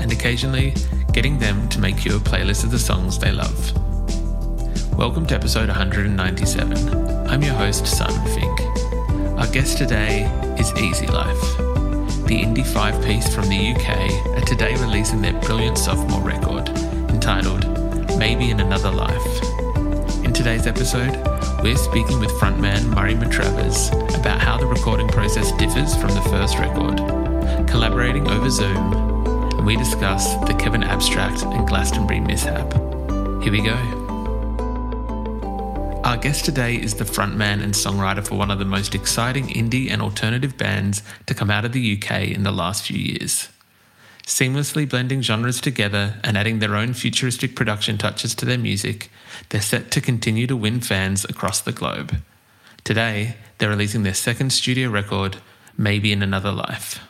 and occasionally getting them to make you a playlist of the songs they love. Welcome to episode 197. I'm your host, Simon Fink. Our guest today is Easy Life the indie five piece from the UK, are today releasing their brilliant sophomore record entitled Maybe in Another Life. In today's episode, we're speaking with frontman Murray Matravers about how the recording process differs from the first record, collaborating over Zoom, and we discuss the Kevin Abstract and Glastonbury mishap. Here we go. Our guest today is the frontman and songwriter for one of the most exciting indie and alternative bands to come out of the UK in the last few years. Seamlessly blending genres together and adding their own futuristic production touches to their music, they're set to continue to win fans across the globe. Today, they're releasing their second studio record, Maybe in Another Life.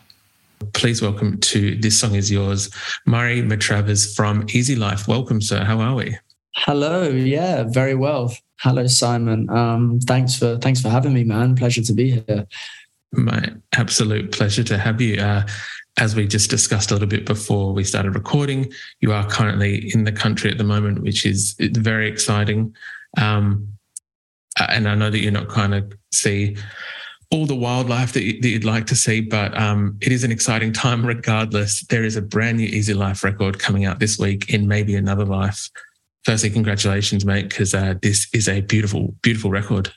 Please welcome to This Song Is Yours, Murray Matravers from Easy Life. Welcome, sir. How are we? Hello. Yeah, very well. Hello, Simon. Um, thanks for thanks for having me, man. Pleasure to be here. My absolute pleasure to have you. Uh, as we just discussed a little bit before we started recording, you are currently in the country at the moment, which is very exciting. Um, and I know that you're not kind of see all the wildlife that, you, would like to see, but um, it is an exciting time regardless. There is a brand new Easy Life record coming out this week in maybe another life firstly, congratulations, mate, because uh, this is a beautiful, beautiful record.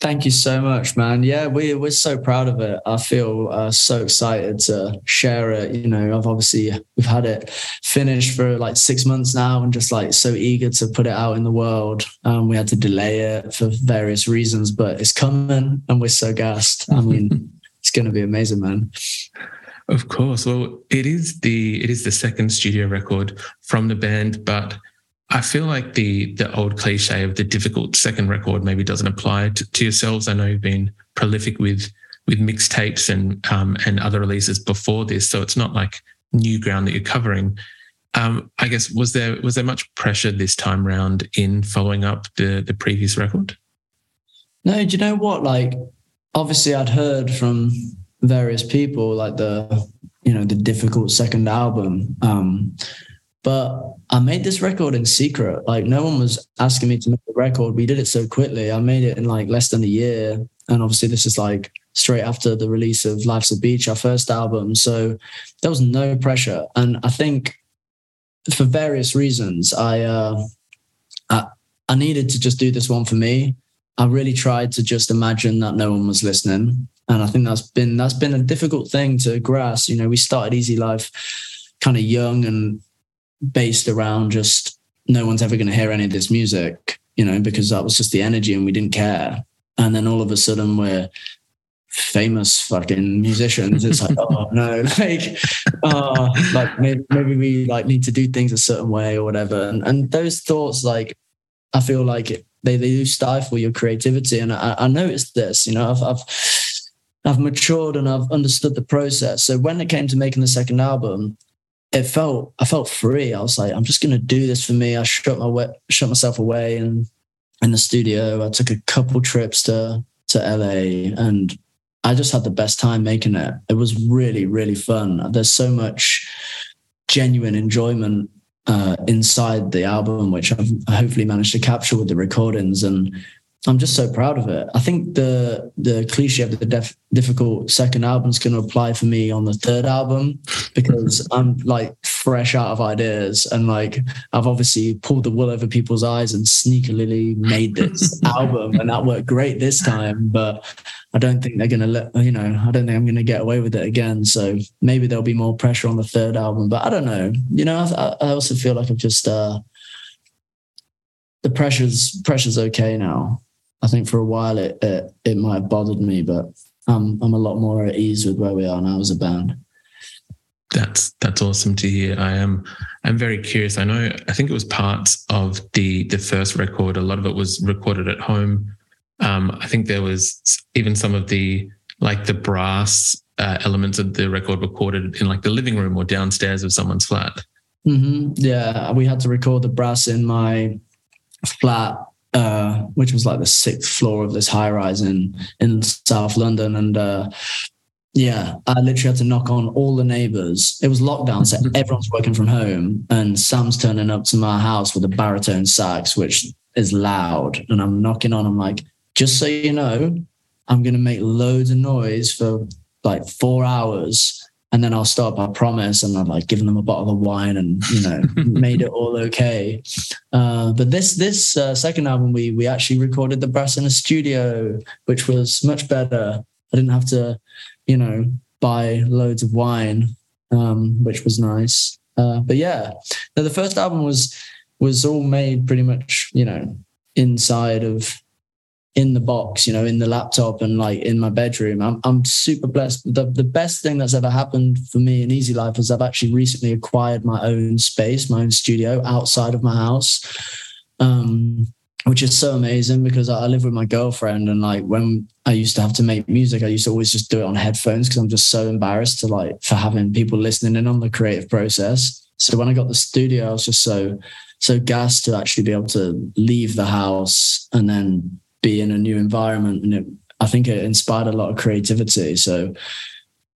Thank you so much, man. Yeah, we, we're so proud of it. I feel uh, so excited to share it. You know, I've obviously, we've had it finished for like six months now and just like so eager to put it out in the world. Um, we had to delay it for various reasons, but it's coming and we're so gassed. I mean, it's going to be amazing, man. Of course. Well, it is the it is the second studio record from the band, but I feel like the the old cliche of the difficult second record maybe doesn't apply to, to yourselves. I know you've been prolific with with mixtapes and um, and other releases before this, so it's not like new ground that you're covering. Um, I guess was there was there much pressure this time round in following up the the previous record? No, do you know what? Like, obviously, I'd heard from various people like the you know the difficult second album. Um, but I made this record in secret. Like no one was asking me to make a record. We did it so quickly. I made it in like less than a year. And obviously this is like straight after the release of Life's a Beach, our first album. So there was no pressure. And I think for various reasons, I uh I, I needed to just do this one for me. I really tried to just imagine that no one was listening. And I think that's been that's been a difficult thing to grasp. You know, we started Easy Life kind of young and based around just no one's ever going to hear any of this music, you know, because that was just the energy and we didn't care. And then all of a sudden we're famous fucking musicians. It's like, oh no, like, oh, like maybe, maybe we like need to do things a certain way or whatever. And, and those thoughts, like, I feel like they, they do stifle your creativity. And I, I noticed this, you know, I've, I've, I've matured and I've understood the process. So when it came to making the second album, it felt I felt free. I was like, I'm just gonna do this for me. I shut my shut myself away and in the studio. I took a couple trips to to LA and I just had the best time making it. It was really, really fun. There's so much genuine enjoyment uh, inside the album, which I've hopefully managed to capture with the recordings. And I'm just so proud of it. I think the the cliche of the def, difficult second album is going to apply for me on the third album because I'm like fresh out of ideas and like I've obviously pulled the wool over people's eyes and sneakily made this album and that worked great this time. But I don't think they're going to let you know. I don't think I'm going to get away with it again. So maybe there'll be more pressure on the third album. But I don't know. You know, I, I also feel like I've just. uh the pressure's pressure's okay now. I think for a while it it, it might have bothered me, but I'm I'm a lot more at ease with where we are now as a band. That's that's awesome to hear. I am I'm very curious. I know I think it was parts of the the first record. A lot of it was recorded at home. Um, I think there was even some of the like the brass uh, elements of the record recorded in like the living room or downstairs of someone's flat. Mm-hmm. Yeah, we had to record the brass in my flat uh, which was like the sixth floor of this high rise in in South London, and uh, yeah, I literally had to knock on all the neighbors. It was lockdown, so everyone's working from home, and Sam's turning up to my house with a baritone sax, which is loud, and I'm knocking on. I'm like, just so you know, I'm gonna make loads of noise for like four hours and then I'll stop. I promise. And I've like given them a bottle of wine and you know made it all okay. Uh, but this this uh, second album, we we actually recorded the brass in a studio, which was much better. I didn't have to, you know, buy loads of wine, um, which was nice. Uh, but yeah, now the first album was was all made pretty much, you know, inside of in the box, you know, in the laptop and like in my bedroom. I'm I'm super blessed. The the best thing that's ever happened for me in Easy Life is I've actually recently acquired my own space, my own studio outside of my house. Um, which is so amazing because I live with my girlfriend and like when I used to have to make music, I used to always just do it on headphones because I'm just so embarrassed to like for having people listening in on the creative process. So when I got the studio, I was just so so gassed to actually be able to leave the house and then be in a new environment and it, I think it inspired a lot of creativity. So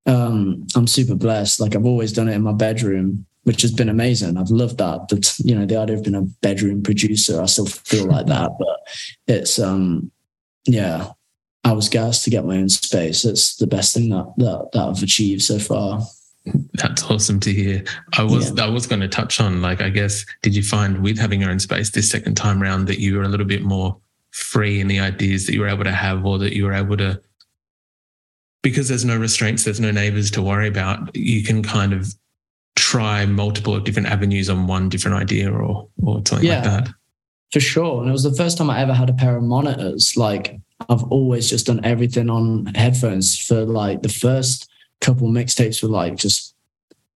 um, I'm super blessed. Like I've always done it in my bedroom, which has been amazing. I've loved that. That you know, the idea of being a bedroom producer, I still feel like that. But it's um, yeah, I was gassed to get my own space. It's the best thing that that, that I've achieved so far. That's awesome to hear. I was yeah. I was going to touch on like I guess did you find with having your own space this second time round that you were a little bit more free in the ideas that you were able to have or that you were able to because there's no restraints there's no neighbors to worry about you can kind of try multiple different avenues on one different idea or or something yeah, like that. For sure. And it was the first time i ever had a pair of monitors. Like i've always just done everything on headphones for like the first couple mixtapes were like just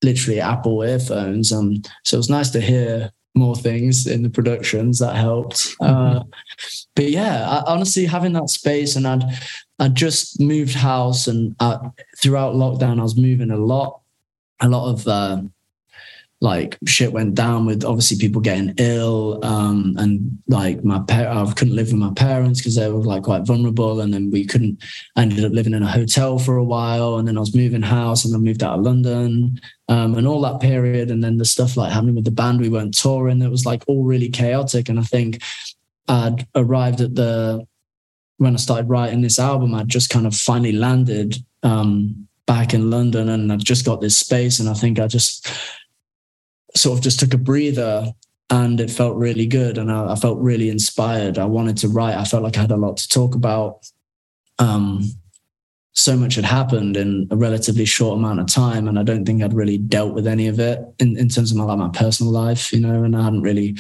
literally apple earphones. And so it was nice to hear more things in the productions that helped. Uh, but yeah, I, honestly, having that space and I'd I just moved house and uh, throughout lockdown I was moving a lot, a lot of uh, like shit went down with obviously people getting ill um, and like my par- I couldn't live with my parents because they were like quite vulnerable and then we couldn't I ended up living in a hotel for a while and then I was moving house and I moved out of London um, and all that period and then the stuff like happening with the band we weren't touring it was like all really chaotic and I think I'd arrived at the when I started writing this album I'd just kind of finally landed um, back in London and I just got this space and I think I just sort of just took a breather and it felt really good and I, I, felt really inspired. I wanted to write. I felt like I had a lot to talk about. Um, so much had happened in a relatively short amount of time, and I don't think I'd really dealt with any of it in, in terms of my like my personal life, you know, and I hadn't really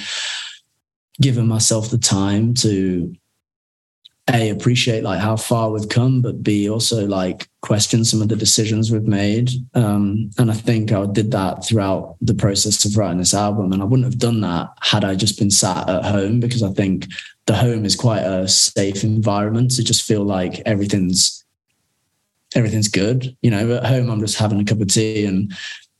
given myself the time to a appreciate like how far we've come but b also like question some of the decisions we've made. Um, and i think i did that throughout the process of writing this album and i wouldn't have done that had i just been sat at home because i think the home is quite a safe environment to just feel like everything's everything's good. You know at home i'm just having a cup of tea and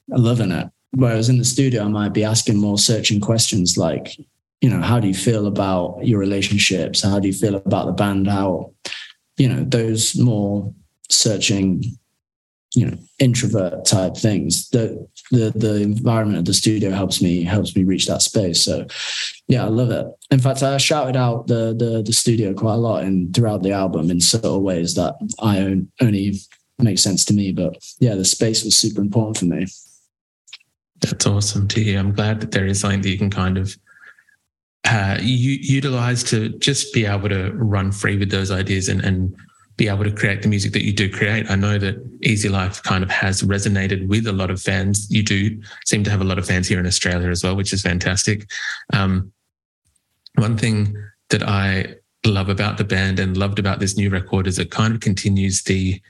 loving it. Whereas in the studio i might be asking more searching questions like you know, how do you feel about your relationships? How do you feel about the band? How, you know, those more searching, you know, introvert type things. The the the environment of the studio helps me helps me reach that space. So yeah, I love it. In fact, I shouted out the the, the studio quite a lot and throughout the album in subtle ways that I only make sense to me. But yeah, the space was super important for me. That's awesome to hear. I'm glad that there is something that you can kind of uh, utilize to just be able to run free with those ideas and, and be able to create the music that you do create. I know that Easy Life kind of has resonated with a lot of fans. You do seem to have a lot of fans here in Australia as well, which is fantastic. Um, one thing that I love about the band and loved about this new record is it kind of continues the,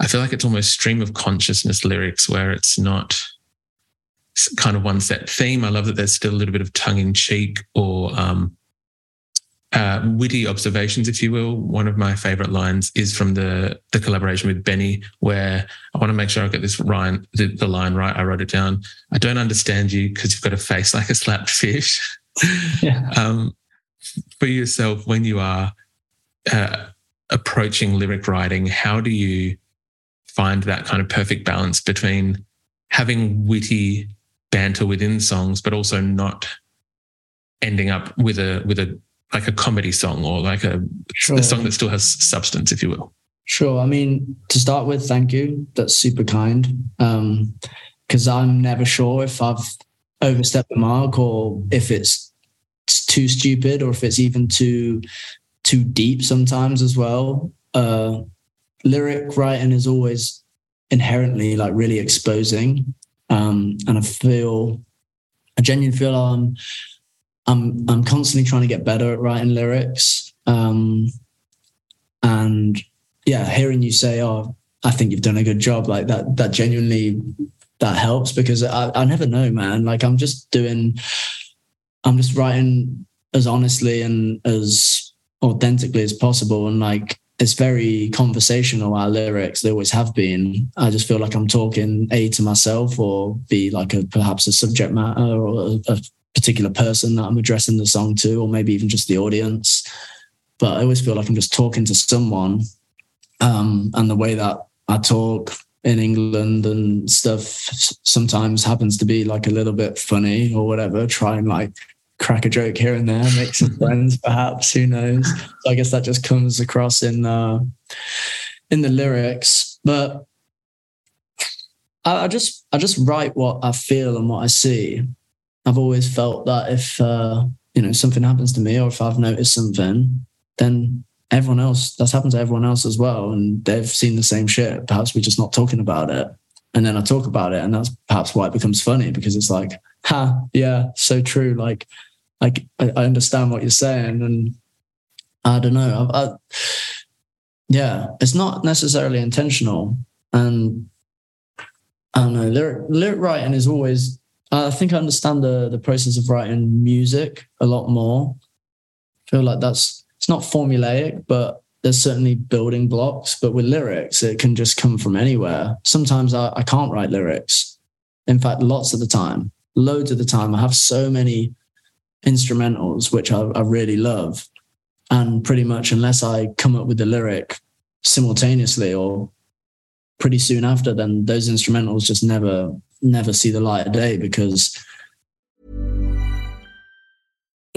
I feel like it's almost stream of consciousness lyrics where it's not kind of one set theme. I love that there's still a little bit of tongue in cheek or um, uh, witty observations, if you will. One of my favorite lines is from the the collaboration with BENEE, where I want to make sure I get this line, the, the line right. I wrote it down. I don't understand you because you've got a face like a slapped fish. Yeah. um, for yourself, when you are uh, approaching lyric writing, how do you find that kind of perfect balance between having witty banter within songs, but also not ending up with a with a like a comedy song or like a, sure. a song that still has substance, if you will. Sure. I mean, to start with, thank you. That's super kind. Because um, I'm never sure if I've overstepped the mark or if it's too stupid or if it's even too too deep sometimes as well. Uh, lyric writing is always inherently like really exposing, um, and I feel I genuinely feel I'm I'm I'm constantly trying to get better at writing lyrics. Um, and yeah, hearing you say, "Oh, I think you've done a good job," like that that genuinely that helps because I, I never know, man. Like I'm just doing, I'm just writing as honestly and as authentically as possible, and like it's very conversational our lyrics they always have been. I just feel like i'm talking a to myself or b like a perhaps a subject matter or a, a particular person that i'm addressing the song to or maybe even just the audience. But i always feel like i'm just talking to someone um, and the way that i talk in england and stuff sometimes happens to be like a little bit funny or whatever try and like crack a joke here and there, make some friends, perhaps. Who knows? So I guess that just comes across in uh, in the lyrics. But I, I, just I just write what I feel and what I see. I've always felt that if uh, you know something happens to me or if I've noticed something, then everyone else that's happened to everyone else as well, and they've seen the same shit. Perhaps we're just not talking about it. And then I talk about it, and that's perhaps why it becomes funny because it's like, ha, yeah, so true. Like like I, I understand what you're saying, and I don't know. I, I, yeah, it's not necessarily intentional, and I don't know. Lyric, lyric writing is always. I think I understand the the process of writing music a lot more. I feel like that's it's not formulaic, but there's certainly building blocks. But with lyrics, it can just come from anywhere. Sometimes I, I can't write lyrics. In fact, lots of the time, loads of the time, I have so many instrumentals, which I, I really love. And pretty much, unless I come up with the lyric simultaneously or pretty soon after, then those instrumentals just never, never see the light of day because.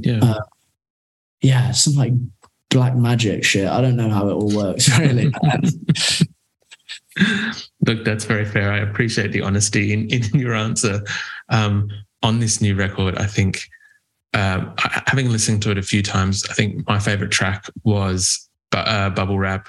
Yeah. Uh, yeah, some like black magic shit. I don't know how it all works really. Look, that's very fair. I appreciate the honesty in, in your answer. Um, on this new record, I think, um, I- having listened to it a few times, I think my favorite track was uh, Bubble Wrap.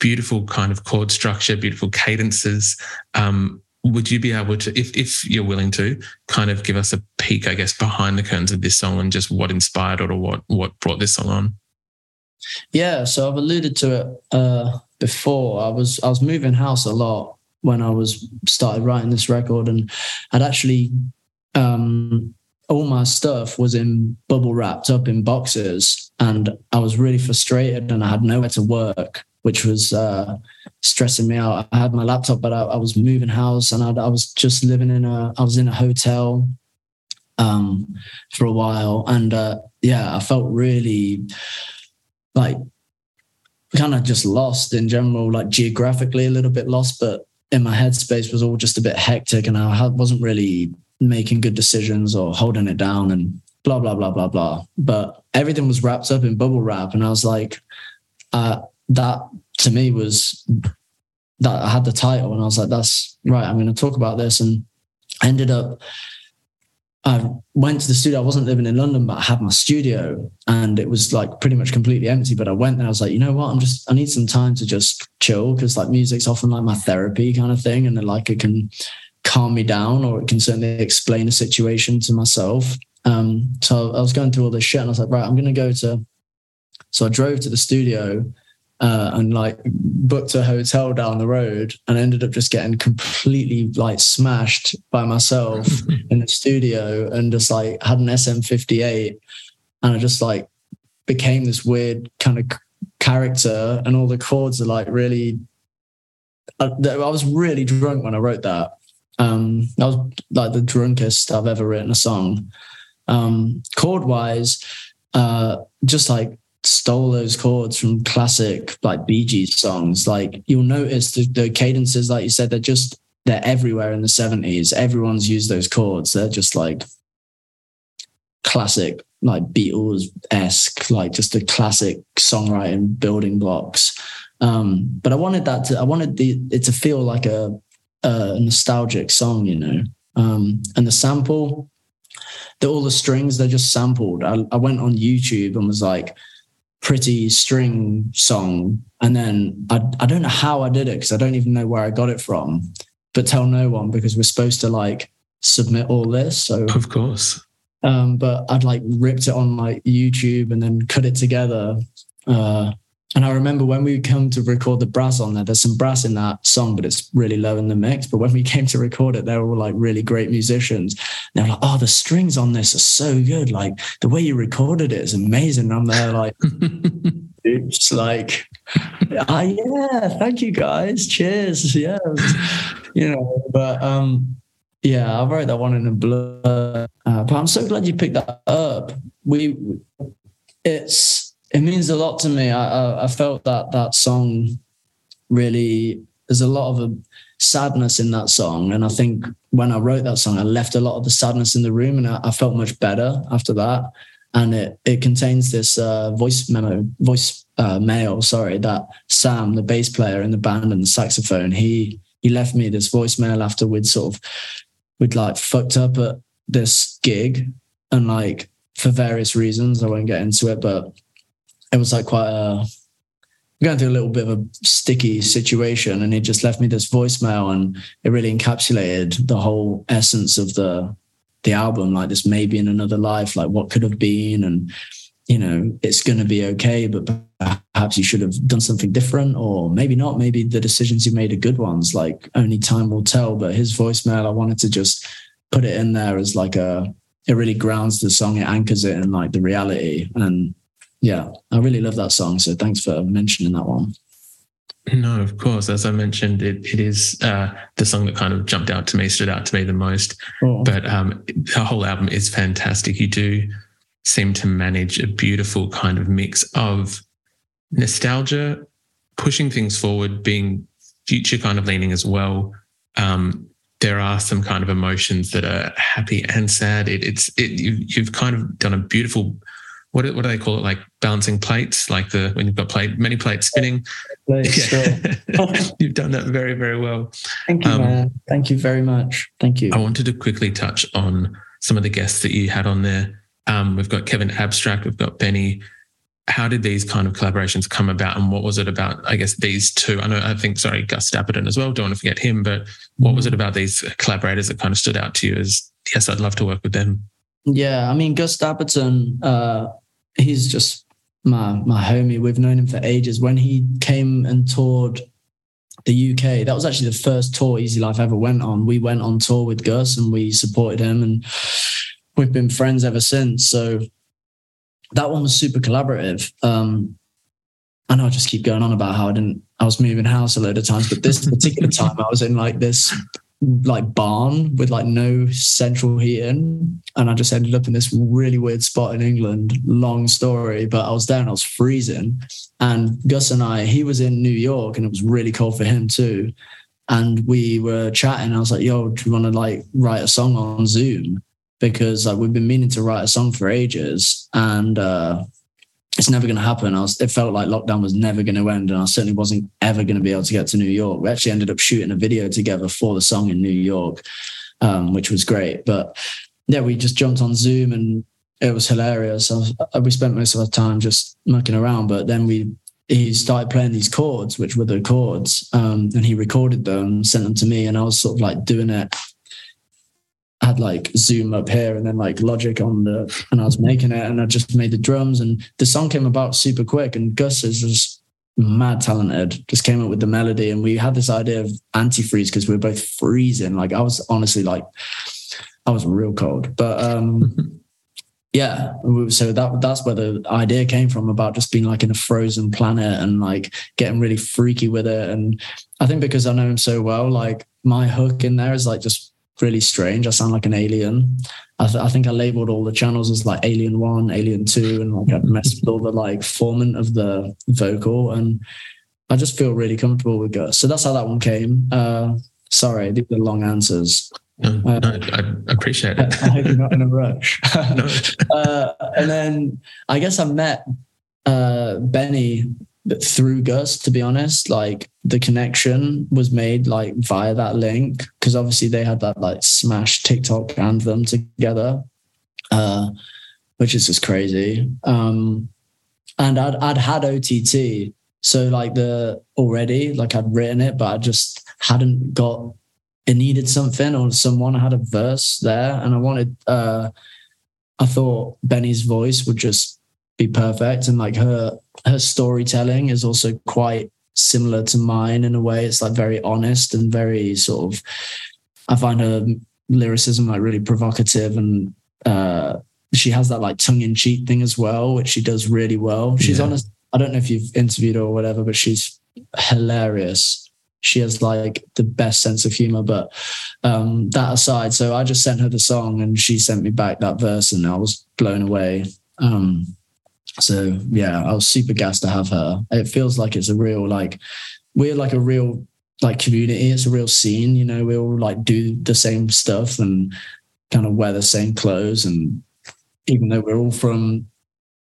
Beautiful kind of chord structure, beautiful cadences. Um, would you be able to, if if you're willing to, kind of give us a peek, I guess, behind the curtains of this song and just what inspired it or what what brought this song on? Yeah, so I've alluded to it uh, before. I was I was moving house a lot when I was started writing this record, and I'd actually um, all my stuff was in bubble wrapped up in boxes, and I was really frustrated, and I had nowhere to work, which was uh, stressing me out. I had my laptop, but I, I was moving house, and I, I was just living in a I was in a hotel um, for a while, and uh, yeah, I felt really like kind of just lost in general, like geographically a little bit lost, but in my headspace was all just a bit hectic and I wasn't really making good decisions or holding it down and blah, blah, blah, blah, blah. But everything was wrapped up in bubble wrap. And I was like, uh, that to me was that I had the title and I was like, that's right. I'm going to talk about this. And I ended up I went to the studio. I wasn't living in London, but I had my studio and it was like pretty much completely empty. But I went there, I was like, you know what? I'm just, I need some time to just chill because like music's often like my therapy kind of thing. And then like it can calm me down or it can certainly explain a situation to myself. Um, so I was going through all this shit and I was like, right, I'm going to go to, so I drove to the studio uh, and like booked a hotel down the road and ended up just getting completely like smashed by myself in the studio and just like had an SM58 and I just like became this weird kind of character and all the chords are like really I, I was really drunk when I wrote that. Um that was like the drunkest I've ever written a song. Um chord wise uh just like stole those chords from classic like Bee Gees songs. Like you'll notice the, the cadences, like you said, they're just they're everywhere in the 70s. Everyone's used those chords. They're just like classic, like Beatles esque, like just a classic songwriting building blocks. Um, but I wanted that to I wanted the it to feel like a, a nostalgic song, you know. Um, and the sample, the, all the strings, they're just sampled. I, I went on YouTube and was like, pretty string song. And then I, I don't know how I did it because I don't even know where I got it from, but tell no one because we're supposed to like submit all this. So, Of course. um, but I'd like ripped it on like YouTube and then cut it together. Uh, and I remember when we come to record the brass on there, there's some brass in that song, but it's really low in the mix. But when we came to record it, they were all like really great musicians. They were like, oh, the strings on this are so good. Like the way you recorded it is amazing. And I'm there like, it's like, ah, yeah, thank you guys. Cheers. Yeah. You know, but um, yeah, I wrote that one in a blur. Uh, but I'm so glad you picked that up. We, it's, it means a lot to me. I, I, I felt that that song really, there's a lot of a sadness in that song. And I think when I wrote that song, I left a lot of the sadness in the room and I, I felt much better after that. And it, it contains this uh, voice memo, voice uh, mail, sorry, that Sam, the bass player in the band and the saxophone, he, he left me this voicemail after we'd sort of, we'd like fucked up at this gig and like for various reasons, I won't get into it, but it was like quite a going through a little bit of a sticky situation and he just left me this voicemail and it really encapsulated the whole essence of the the album like this maybe in another life like what could have been and you know it's going to be okay but perhaps you should have done something different or maybe not maybe the decisions you made are good ones like only time will tell but his voicemail i wanted to just put it in there as like a it really grounds the song. It anchors it in like the reality. And yeah, I really love that song. So thanks for mentioning that one. No, of course. As I mentioned, it it is uh, the song that kind of jumped out to me, stood out to me the most. Oh. But um, the whole album is fantastic. You do seem to manage a beautiful kind of mix of nostalgia, pushing things forward, being future kind of leaning as well. Um, there are some kind of emotions that are happy and sad. It, it's it, you, you've kind of done a beautiful what do- what do they call it like balancing plates like the when you've got plate many plates spinning. Sure. you've done that very very well. Thank you, Um, man. Thank you very much. Thank you. I wanted to quickly touch on some of the guests that you had on there. Um, we've got Kevin Abstract, we've got BENEE. How did these kind of collaborations come about, and what was it about? I guess these two. I know, I think, sorry, Gus Dapperton as well. Don't want to forget him, but what was it about these collaborators that kind of stood out to you as yes, I'd love to work with them. Yeah, I mean Gus Dapperton, uh, he's just my my homie. We've known him for ages. When he came and toured the UK, that was actually the first tour Easy Life ever went on. We went on tour with Gus and we supported him, and we've been friends ever since. So that one was super collaborative. Um, I know I just keep going on about how I didn't. I was moving house a load of times, but this particular time I was in like this like barn with like no central heating and I just ended up in this really weird spot in England. Long story, but I was there and I was freezing. And Gus and I, he was in New York and it was really cold for him too. And we were chatting. I was like, yo, do you want to like write a song on Zoom? Because like we've been meaning to write a song for ages. And uh it's never going to happen. I was, it felt like lockdown was never going to end, and I certainly wasn't ever going to be able to get to New York. We actually ended up shooting a video together for the song in New York, um, which was great. But yeah, we just jumped on Zoom, and it was hilarious. I was, we spent most of our time just mucking around, but then we he started playing these chords, which were the chords, um, and he recorded them, sent them to me, and I was sort of like doing it had like Zoom up here and then like Logic on the, and I was making it and I just made the drums and the song came about super quick. And Gus is just mad talented, just came up with the melody. And we had this idea of antifreeze because we were both freezing. Like I was honestly like, I was real cold, but, um, yeah, so that that's where the idea came from about just being like in a frozen planet and like getting really freaky with it. And I think because I know him so well, like my hook in there is like just really strange. I sound like an alien. I, th- I, think I labeled all the channels as like Alien One, Alien Two, and like I messed with all the like formant of the vocal, and I just feel really comfortable with Gus. So that's how that one came. Uh, sorry, these are long answers. No, uh, no, I appreciate it. I, I hope you're not in a rush. no. uh, and then I guess I met uh, BENEE through Gus, to be honest, like the connection was made like via that link because obviously they had that like smash TikTok anthem together, uh, which is just crazy. Um, and I'd I'd had OTT, so like the already like I'd written it, but I just hadn't got it needed something or someone had a verse there, and I wanted. uh I thought BENEE's voice would just be perfect and like her her storytelling is also quite similar to mine in a way. It's like very honest and very sort of i find her lyricism like really provocative and uh she has that like tongue-in-cheek thing as well which she does really well. She's yeah. honest i don't know if you've interviewed her or whatever but she's hilarious. She has like the best sense of humor but um that aside so i just sent her the song and she sent me back that verse and i was blown away. Um so yeah, I was super gassed to have her. It feels like it's a real like we're like a real like community. It's a real scene. You know, we all like do the same stuff and kind of wear the same clothes. And even though we're all from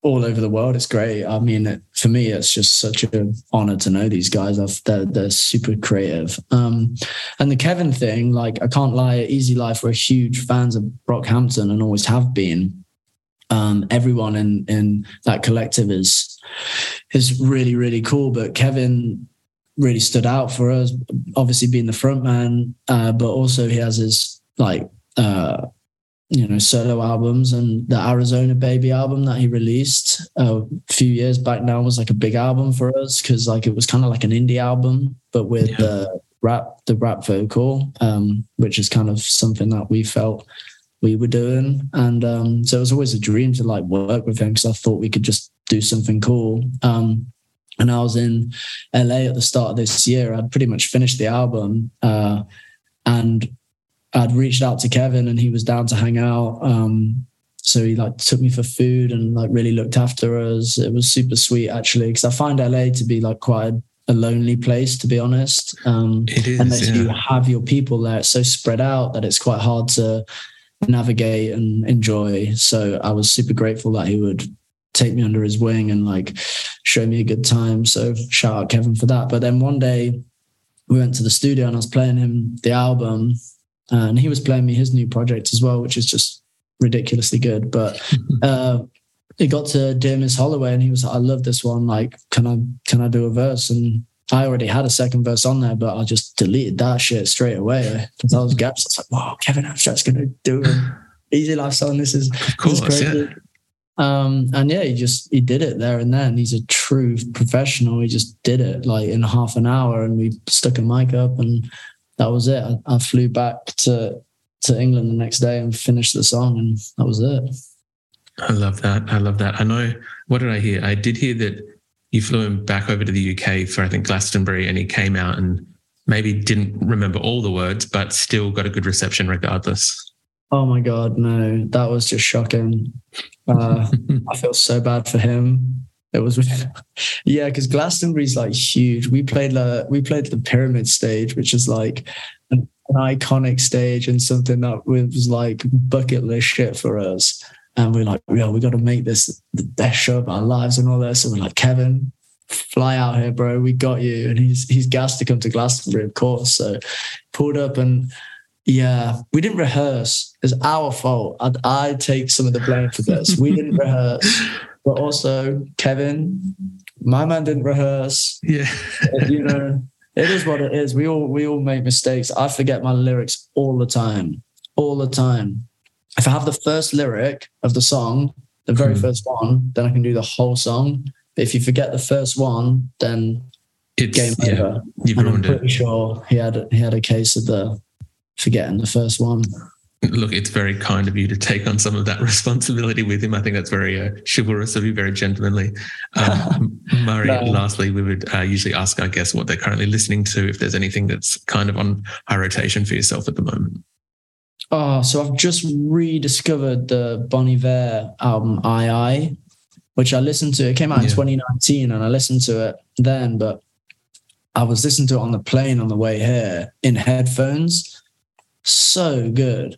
all over the world, it's great. I mean, it, for me, it's just such an honor to know these guys. I've, they're they're super creative. Um, and the Kevin thing, like I can't lie, Easy Life, we're huge fans of Brockhampton and always have been um, everyone in in that collective is is really really cool. But Kevin really stood out for us, obviously being the front man, uh, but also he has his like uh, you know solo albums and the Arizona Baby album that he released a few years back now was like a big album for us because like it was kind of like an indie album, but with yeah. the rap the rap vocal, um, which is kind of something that we felt we were doing. And um, so it was always a dream to like work with him because I thought we could just do something cool. Um, and I was in LA at the start of this year. I'd pretty much finished the album. Uh, and I'd reached out to Kevin and he was down to hang out. Um, so he like took me for food and like really looked after us. It was super sweet actually because I find LA to be like quite a, lonely place to be honest. Um, It is, unless yeah. you have your people there, it's so spread out that it's quite hard to navigate and enjoy. So I was super grateful that he would take me under his wing and like show me a good time. So shout out Kevin for that. But then one day we went to the studio and I was playing him the album and he was playing me his new project as well, which is just ridiculously good. But uh, it got to Dear Miss Holloway and he was like, I love this one. Like, can I can I do a verse? And I already had a second verse on there, but I just deleted that shit straight away because I was gaps. I was like, wow, Kevin Abstract's gonna do an easy life song. This is, Of course, this is crazy. yeah. Um, and yeah, he just he did it there and then. He's a true professional. He just did it like in half an hour, and we stuck a mic up, and that was it. I, I flew back to to England the next day and finished the song, and that was it. I love that. I love that. I know. What did I hear? I did hear that you flew him back over to the UK for I think Glastonbury, and he came out and maybe didn't remember all the words, but still got a good reception regardless. Oh my god, no, that was just shocking. Uh, I feel so bad for him. It was, yeah, because Glastonbury's like huge. We played the we played the pyramid stage, which is like an, an iconic stage and something that was like bucket list shit for us. And we're like, yeah, we got to make this the best show of our lives and all that. So we're like, Kevin, fly out here, bro. We got you. And he's he's gassed to come to Glastonbury, of course. So pulled up and yeah, we didn't rehearse. It's our fault. I, I take some of the blame for this. We didn't rehearse, but also Kevin, my man didn't rehearse. Yeah. You know, it is what it is. We all we all make mistakes. I forget my lyrics all the time, all the time. If I have the first lyric of the song, the very Hmm. first one, then I can do the whole song. But if you forget the first one, then It's game yeah, over. you've And I'm ruined it. pretty sure he had he had a case of the forgetting the first one. Look, it's very kind of you to take on some of that responsibility with him. I think that's very uh, chivalrous of you, very gentlemanly. Um, Murray, No. lastly, we would uh, usually ask our guests what they're currently listening to, if there's anything that's kind of on high rotation for yourself at the moment. Oh, so I've just rediscovered the Bon Iver album I I, which I listened to. It came out in Yeah. 2019 and I listened to it then, but I was listening to it on the plane on the way here in headphones. So good.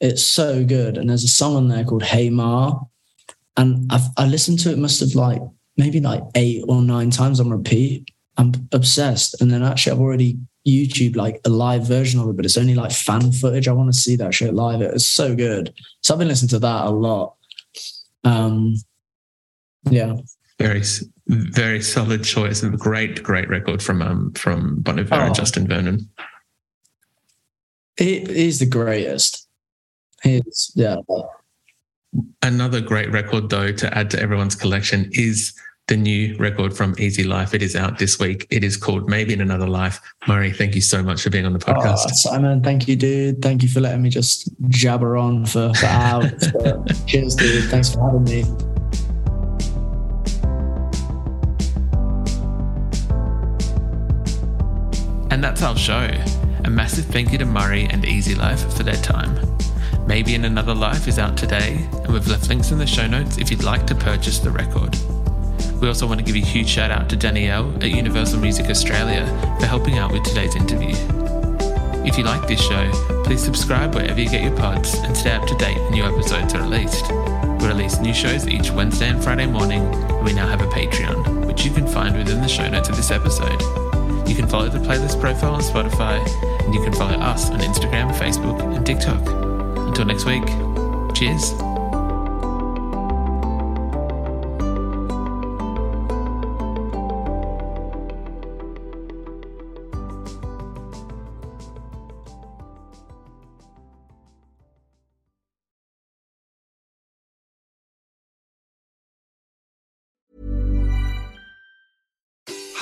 It's so good. And there's a song on there called Hey Ma. And I've, I listened to it must have like maybe like eight or nine times on repeat. I'm obsessed. And then actually I've already YouTube like a live version of it, but it's only like fan footage. I want to see that shit live. It was so good. So I've been listening to that a lot. Um, yeah. Very, very solid choice and a great, great record from um from Bon Iver and Oh. Justin Vernon. He, he's the greatest. He's yeah. Another great record, though, to add to everyone's collection is the new record from Easy Life. It is out this week. It is called Maybe in Another Life. Murray, thank you so much for being on the Oh, podcast. Simon, thank you, dude. Thank you for letting me just jabber on for, for hours. But cheers, dude. Thanks for having me. And that's our show. A massive thank you to Murray and Easy Life for their time. Maybe in Another Life is out today, and we've left links in the show notes if you'd like to purchase the record. We also want to give a huge shout out to Danielle at Universal Music Australia for helping out with today's interview. If you like this show, please subscribe wherever you get your pods and stay up to date when new episodes are released. We release new shows each Wednesday and Friday morning, and we now have a Patreon, which you can find within the show notes of this episode. You can follow the playlist profile on Spotify, and you can follow us on Instagram, Facebook, and TikTok. Until next week, cheers.